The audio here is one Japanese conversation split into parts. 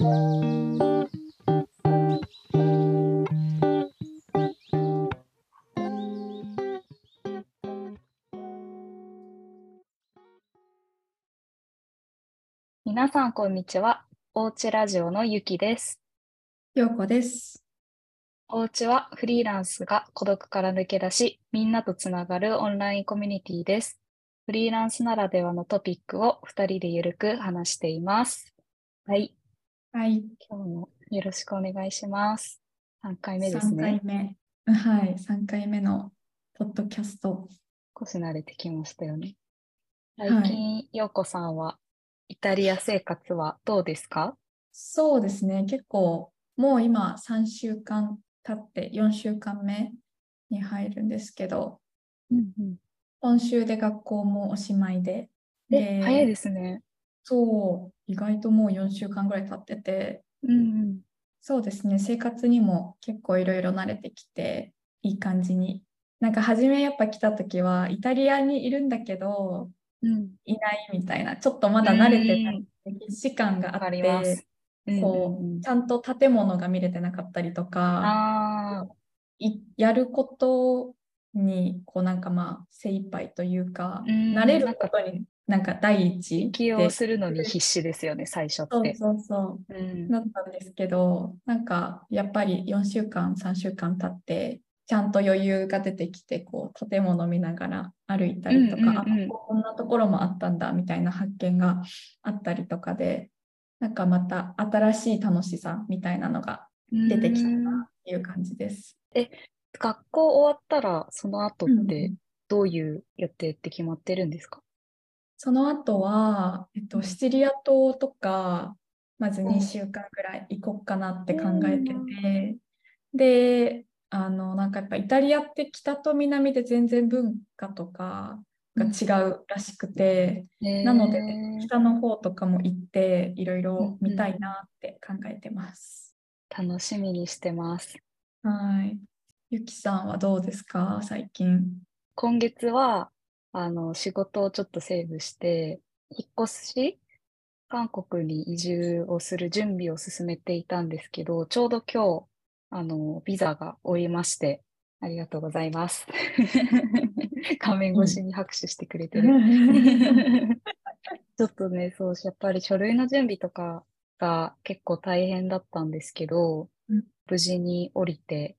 皆さん、こんにちは。おうちラジオのゆきです。ようこです。おうちはフリーランスが孤独から抜け出し、みんなとつながるオンラインコミュニティです。フリーランスならではのトピックを2人でゆるく話しています。はい、はい、今日もよろしくお願いします。3回目です3回ね。目。うんはい、3回目のポッドキャスト。少し慣れてきましたよね。はい最近、ようこさんはイタリア生活はどうですか？そうですね、結構もう今3週間経って4週間目に入るんですけど、うんうん。今週で学校もおしまいで、え、で早いですね。そう、意外ともう4週間ぐらい経ってて、うんうん。そうですね、生活にも結構いろいろ慣れてきて、いい感じに。なんか初めやっぱ来た時はイタリアにいるんだけど、うん。いないみたいな、ちょっとまだ慣れてなうんい歴史感があって、こうんうんう、ちゃんと建物が見れてなかったりとか、ああ、いやることに、こうなんかまあ精一杯というか、うん慣れることになんか第一適応でするのに必死ですよね、最初って。そうそうそう。うんだったんですけど、なんかやっぱり4週間、3週間経って、ちゃんと余裕が出てきて、こう建物見ながら歩いたりとか、うんうんうんあこんなところもあったんだみたいな発見があったりとかで、なんかまた新しい楽しさみたいなのが出てきたうんなっていう感じです。学校終わったら、その後うんってどういう予定って決まってるんですか？その後は、えっと、シチリア島とか、まずうん2週間ぐらい行こうかなって考えてて、で、あの、なんかやっぱイタリアって北と南で全然文化とかが違うらしくて、なので北の方とかも行っていろいろ見たいなって考えてます。楽しみにしてます。はい。ゆきさんはどうですか、最近。今月は、あの、仕事をちょっとセーブして、引っ越し、韓国に移住をする準備を進めていたんですけど、ちょうど今日、あの、ビザが終りまして、ありがとうございます。画面越しに拍手してくれてる。ちょっとね、そう、やっぱり書類の準備とかが結構大変だったんですけどうん、無事に降りて、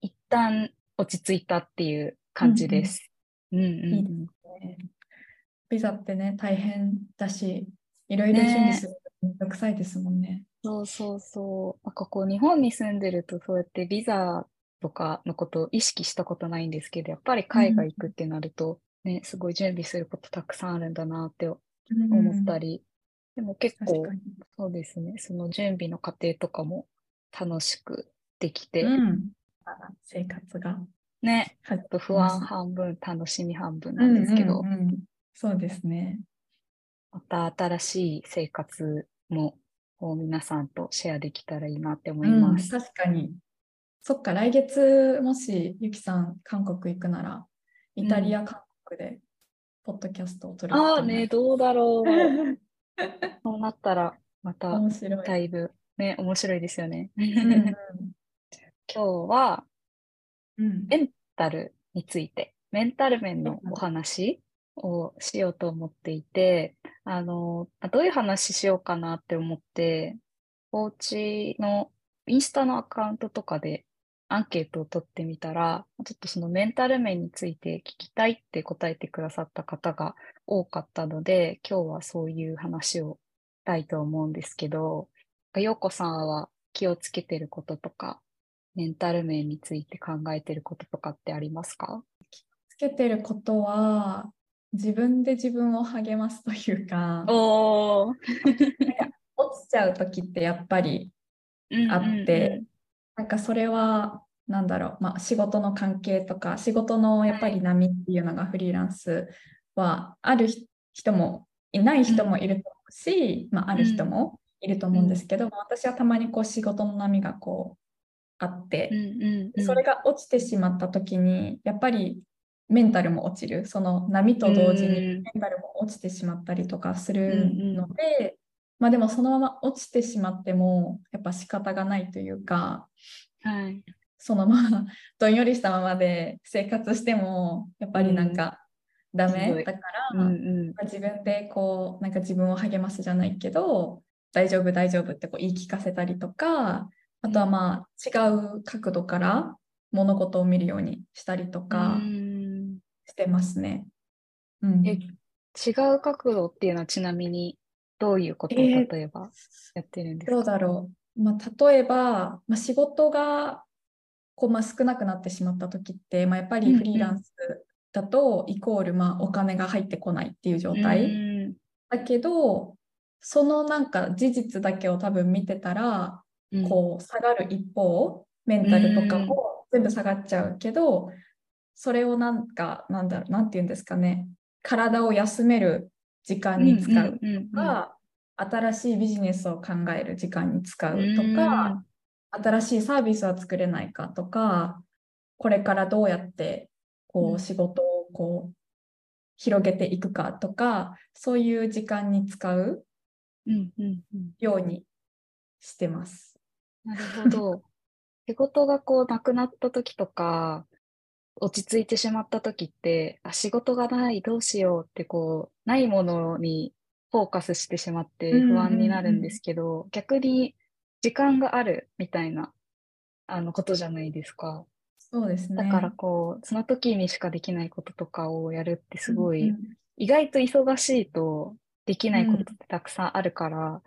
一旦落ち着いたっていう感じです。うんうんいいですねビザってね、大変だし、いろいろね準備するのめんどくさいですもんね。そうそうそう。なんかこう、日本に住んでると、そうやってビザとかのことを意識したことないんですけど、やっぱり海外行くってなると、ね、すごい準備することたくさんあるんだなって思ったり、でも結構。そうですね、その準備の過程とかも楽しくできて、うん。生活がね、始ちょっと不安半分、楽しみ半分なんですけど、うんうんうんそうですね。また新しい生活も皆さんとシェアできたらいいなって思いうん、ます。確かに。そっか、来月もしゆきさん韓国行くなら、イタリア、韓国でポッドキャストを撮るああことになね、るどうだろう。そうなったら、また面白い。だいぶね、面白いですよね。うん 今日はうん。メンタルについて、メンタル面のお話をしようと思っていて、あの、どういう話しようかなって思って、おうちのインスタのアカウントとかでアンケートを取ってみたら、ちょっとそのメンタル面について聞きたいって答えてくださった方が多かったので、今日はそういう話をしたいと思うんですけど、ようこさんは気をつけてることとか、メンタル面について考えてることとかってありますか？つけてることは、自分で自分を励ますというか。落ちちゃう時ってやっぱりあって、なんかそれは、なんだろう、まあ、仕事の関係とか、仕事のやっぱり波っていうのがフリーランスはある人もいない人もいると思うし、まあ、ある人もいると思うんですけど、まあ私はたまにこう仕事の波がこうあって、うんうんうん。それが落ちてしまった時に、やっぱりメンタルも落ちる、その波と同時にうん。メンタルも落ちてしまったりとかするので、まあでもそのまま落ちてしまってもやっぱ仕方がないというか、はい、そのままどんよりしたままで生活してもやっぱりなんかダメ、うん、だから、うんうん、自分でこうなんか自分を励ますじゃないけど大丈夫大丈夫ってこう言い聞かせたりとかあとはまあ違う角度から物事を見るようにしたりとかしてますね。うん、え違う角度っていうのはちなみにどういうことを例えばやってるんですか、えー、どうだろう、まあ、例えば、まあ、仕事がこう、まあ、少なくなってしまった時って、まあ、やっぱりフリーランスだとイコール、まあ、お金が入ってこないっていう状態、だけどそのなんか事実だけを多分見てたら、うん、こう下がる一方メンタルとかも全部下がっちゃうけど、それをなんかなんだろうなんて言うんですかね。体を休める時間に使うとか、新しいビジネスを考える時間に使うとか、新しいサービスは作れないかとかこれからどうやってこう仕事をこう広げていくかとかそういう時間に使うようにしてます。なるほど。仕事がこうなくなった時とか落ち着いてしまった時ってあ仕事がないどうしようってこうないものにフォーカスしてしまって不安になるんですけど、逆に時間があるみたいなあのことじゃないですか。そうですね。だからこう、その時にしかできないこととかをやるってすごい、うんうん、意外と忙しいとできないことってたくさんあるから、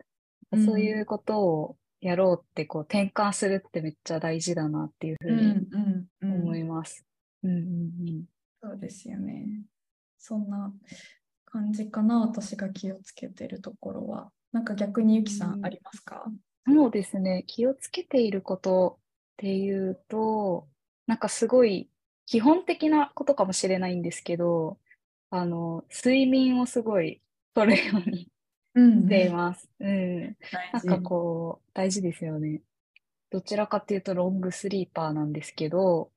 うん、そういうことをやろうってこう転換するってめっちゃ大事だなっていうふうに思います。うんうんうん、そうですよね。そんな感じかな、私が気をつけてるところは。なんか逆にゆきさんありますか、そうですね。気をつけていることっていうと、なんかすごい基本的なことかもしれないんですけど、あの、睡眠をすごい取るようにしています。うん、うん。なんかこう、大事ですよね。どちらかっていうとロングスリーパーなんですけど、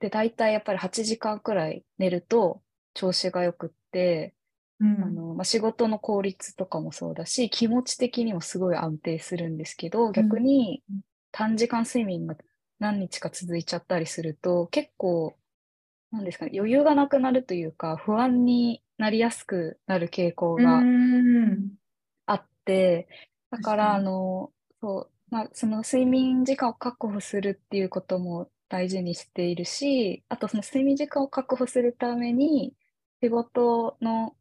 で、大体やっぱり8時間くらい寝ると調子がよくって、うん、あのまあ、仕事の効率とかもそうだし気持ち的にもすごい安定するんですけど逆に短時間睡眠が何日か続いちゃったりすると結構なんですかね余裕がなくなるというか不安になりやすくなる傾向がだからあのそう、まあ、その睡眠時間を確保するっていうことも大事にしているしあとその睡眠時間を確保するために仕事の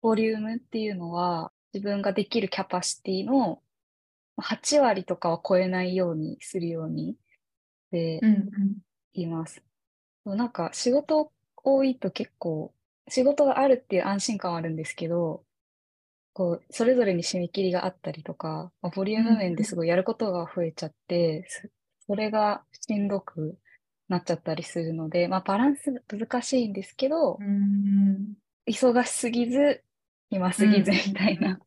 ボリュームっていうのは自分ができるキャパシティの8割とかは超えないようにするようにしています。うんうん、なんか仕事多いと結構仕事があるっていう安心感はあるんですけどこうそれぞれに締め切りがあったりとか、まあ、ボリューム面ですごいやることが増えちゃって、うん、それがしんどくなっちゃったりするので、まあ、バランス難しいんですけど、うん、忙しすぎず暇すぎずみたいな、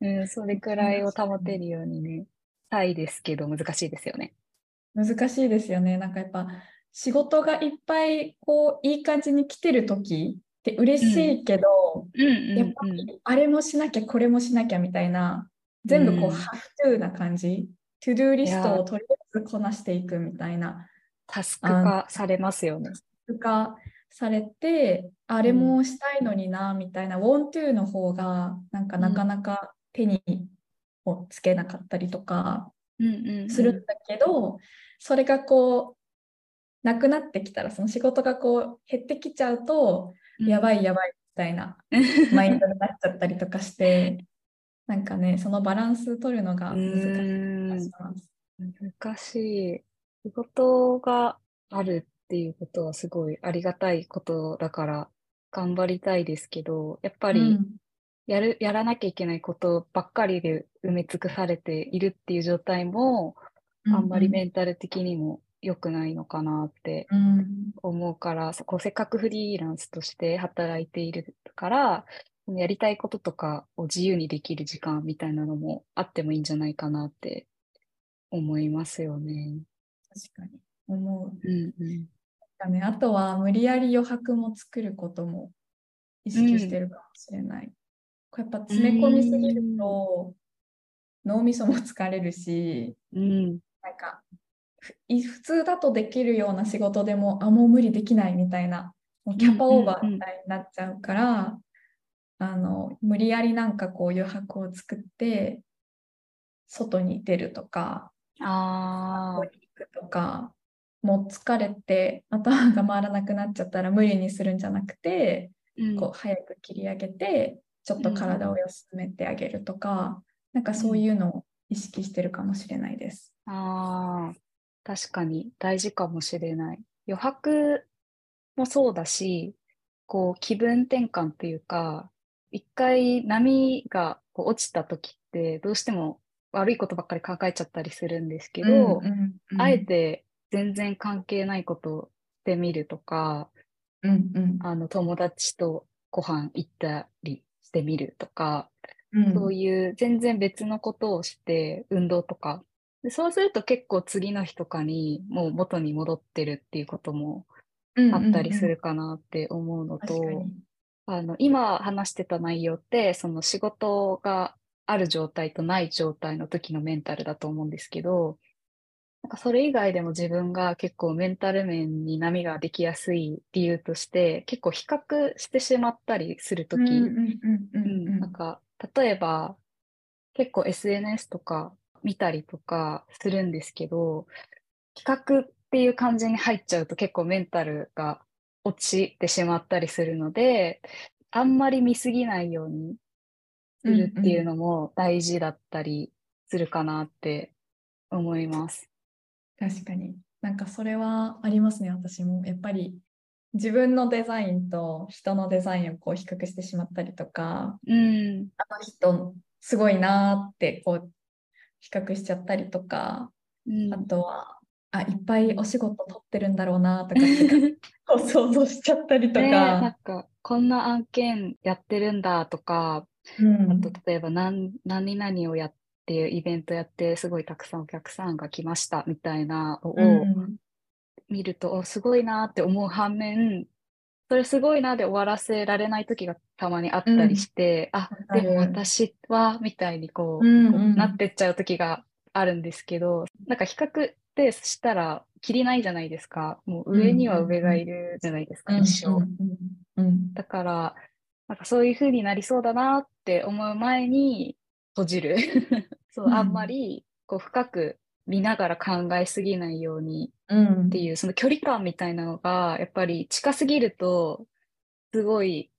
うん、うん、それくらいを保てるようにね、したいですけど、難しいですよね。難しいですよね。なんかやっぱ、仕事がいっぱいこういい感じに来てる時って嬉しいけど、うん、やっぱりあれもしなきゃこれもしなきゃみたいな全部こう、うん、ハフ to な感じ？ to do list をとりあえずこなしていくみたいな。タスク化されますよね。タスク化されてあれもしたいのになみたいな、うん、 want to の方がなんかなかなか手にをつけなかったりとかするんだけど、それがこうなくなってきたらその仕事がこう減ってきちゃうと、うん、やばいやばいみたいな。マインドになっちゃったりとかしてなんかねそのバランス取るのが難しい難しい。仕事があるっていうことはすごいありがたいことだから頑張りたいですけど、やっぱりやる、やらなきゃいけないことばっかりで埋め尽くされているっていう状態も、あんまりメンタル的にも良くないのかなって思うから、こうせっかくフリーランスとして働いているから、やりたいこととかを自由にできる時間みたいなのもあってもいいんじゃないかなって思いますよね。確かに思う。うんうんかね。あとは無理やり余白も作ることも意識してるかもしれない。うん、やっぱ詰め込みすぎると、脳みそも疲れるし、うん、なんか普通だとできるような仕事でもあもう無理できないみたいなキャパオーバーみたいになっちゃうから、あの無理やりなんかこう余白を作って外に出るとかあ行くとかもう疲れて頭が回らなくなっちゃったら無理にするんじゃなくて、うん、こう早く切り上げてちょっと体を休めてあげるとか、うん、なんかそういうのを意識してるかもしれないです。あ確かに大事かもしれない。余白もそうだし、こう気分転換っていうか、一回波がこう落ちた時ってどうしても悪いことばっかり考えちゃったりするんですけど、うんうんうん、あえて全然関係ないことしてみるとか、うんうん、あの友達とご飯行ったりしてみるとか、うん、そういう全然別のことをして運動とかでそうすると結構次の日とかにもう元に戻ってるっていうこともあったりするかなって思うのと、うんうんうん、あの今話してた内容ってその仕事がある状態とない状態の時のメンタルだと思うんですけどなんかそれ以外でも自分が結構メンタル面に波ができやすい理由として結構比較してしまったりするとき、なんか例えば結構 SNS とか見たりとかするんですけど、比較っていう感じに入っちゃうと結構メンタルが落ちてしまったりするので、あんまり見すぎないようにするっていうのも大事だったりするかなって思います。確かに。なんかそれはありますね、私も。やっぱり自分のデザインと人のデザインをこう比較してしまったりとか、うん、あの人すごいなってこう比較しちゃったりとか、うん、あとはあいっぱいお仕事取ってるんだろうなとか 想像しちゃったりとか。ね、なんかこんな案件やってるんだとか、うん、あと例えば何何々をやっっていうイベントやってすごいたくさんお客さんが来ましたみたいなのを見ると、うん、すごいなって思う反面それすごいなで終わらせられない時がたまにあったりして、うん、あでも私はみたいにこううんうん、なってっちゃう時があるんですけどなんか比較ってしたらきりないじゃないですか。もう上には上がいるじゃないですか、一生、だからなんかそういう風になりそうだなって思う前に閉じる。そう、うん、あんまりこう深く見ながら考えすぎないようにっていう、うん、その距離感みたいなのがやっぱり近すぎるとすごい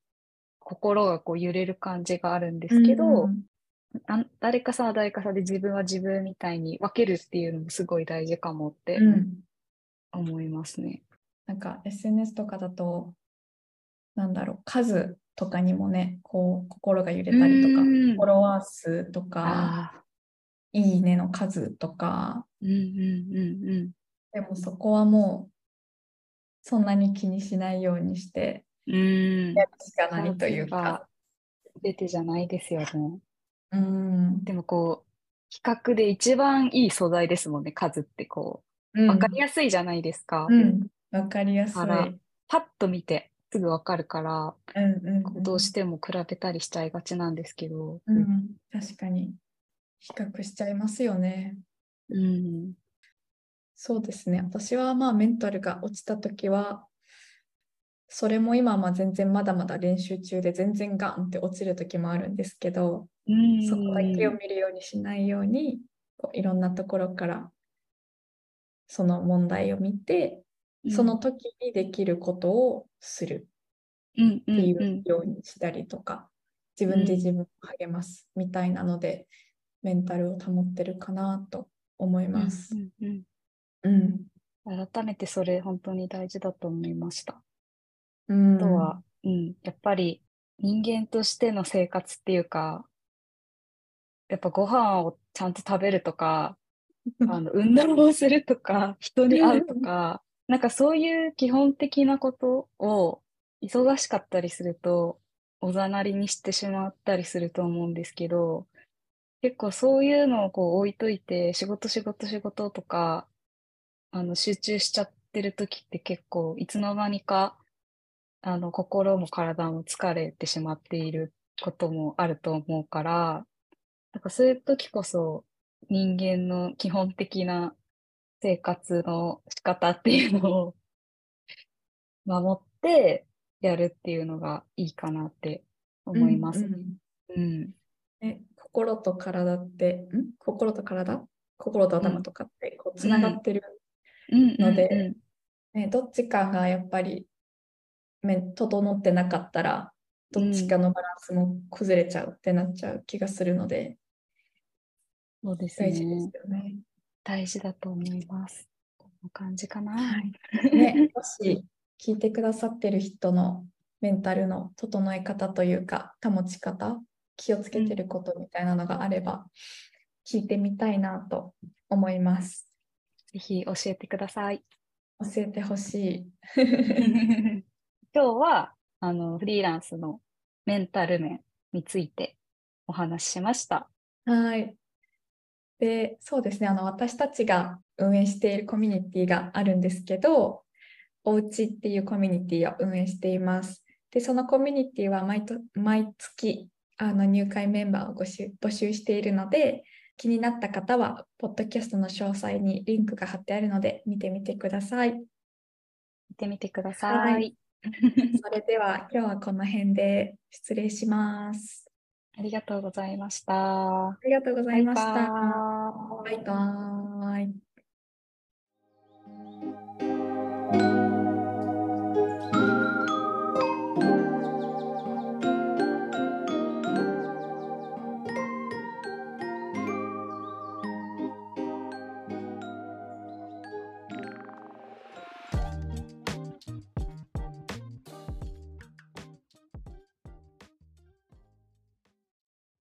心がこう揺れる感じがあるんですけど、うんあ誰かさは誰かさで自分は自分みたいに分けるっていうのもすごい大事かもって思いますね。なんか SNS とかだとなんだろう数とかにもねこう心が揺れたりとかフォロワー数とかいいねの数とか、うんうんうんうん、でもそこはもうそんなに気にしないようにしてやるしかないというか。出てじゃないですよね。う。ん、でもこう比較で一番いい素材ですもんね数ってこう、うん、分かりやすいじゃないですか。うん、分かりやすい。パッと見てすぐわかるから、うんうんうん、どうしても比べたりしちゃいがちなんですけど、うん、確かに比較しちゃいますよね。うん、そうですね。私はまあメンタルが落ちた時はそれも今は全然まだまだ練習中で全然ガンって落ちる時もあるんですけど、うん、そこだけを見るようにしないようにこういろんなところからその問題を見てその時にできることをする。っていうようにしたりとか、自分で自分を励ますみたいなので、メンタルを保ってるかなと思います。うん、改めてそれ本当に大事だと思いました。うん、あとは、うん、やっぱり人間としての生活っていうか、やっぱご飯をちゃんと食べるとか、あの運動をするとか、人に会うとか、なんかそういう基本的なことを忙しかったりするとおざなりにしてしまったりすると思うんですけど、結構そういうのをこう置いといて仕事仕事仕事とかあの集中しちゃってる時って結構いつの間にかあの心も体も疲れてしまっていることもあると思うからだからそういう時こそ人間の基本的な生活の仕方っていうのを 守ってやるっていうのがいいかなって思います。うん、うん、え心と体ってん？心と体？心と頭とかってこうつながってるので、ね、どっちかがやっぱり整ってなかったらどっちかのバランスも崩れちゃうってなっちゃう気がするので、そうですね、大事ですよね。大事だと思います。こんな感じかな。はい、ね、もし聞いてくださってる人のメンタルの整え方というか保ち方気をつけてることみたいなのがあれば、聞いてみたいなと思います。ぜひ教えてください。教えてほしい。今日はあのフリーランスのメンタル面についてお話ししました。はい。で、そうですね。あの私たちが運営しているコミュニティがあるんですけど、おうちっていうコミュニティを運営しています。で、そのコミュニティは毎と毎月あの入会メンバーを募集募集しているので、気になった方は、ポッドキャストの詳細にリンクが貼ってあるので、見てみてください。見てみてください。はい、それでは、今日はこの辺で失礼します。ありがとうございました。ありがとうございました。バイバイ。バイバ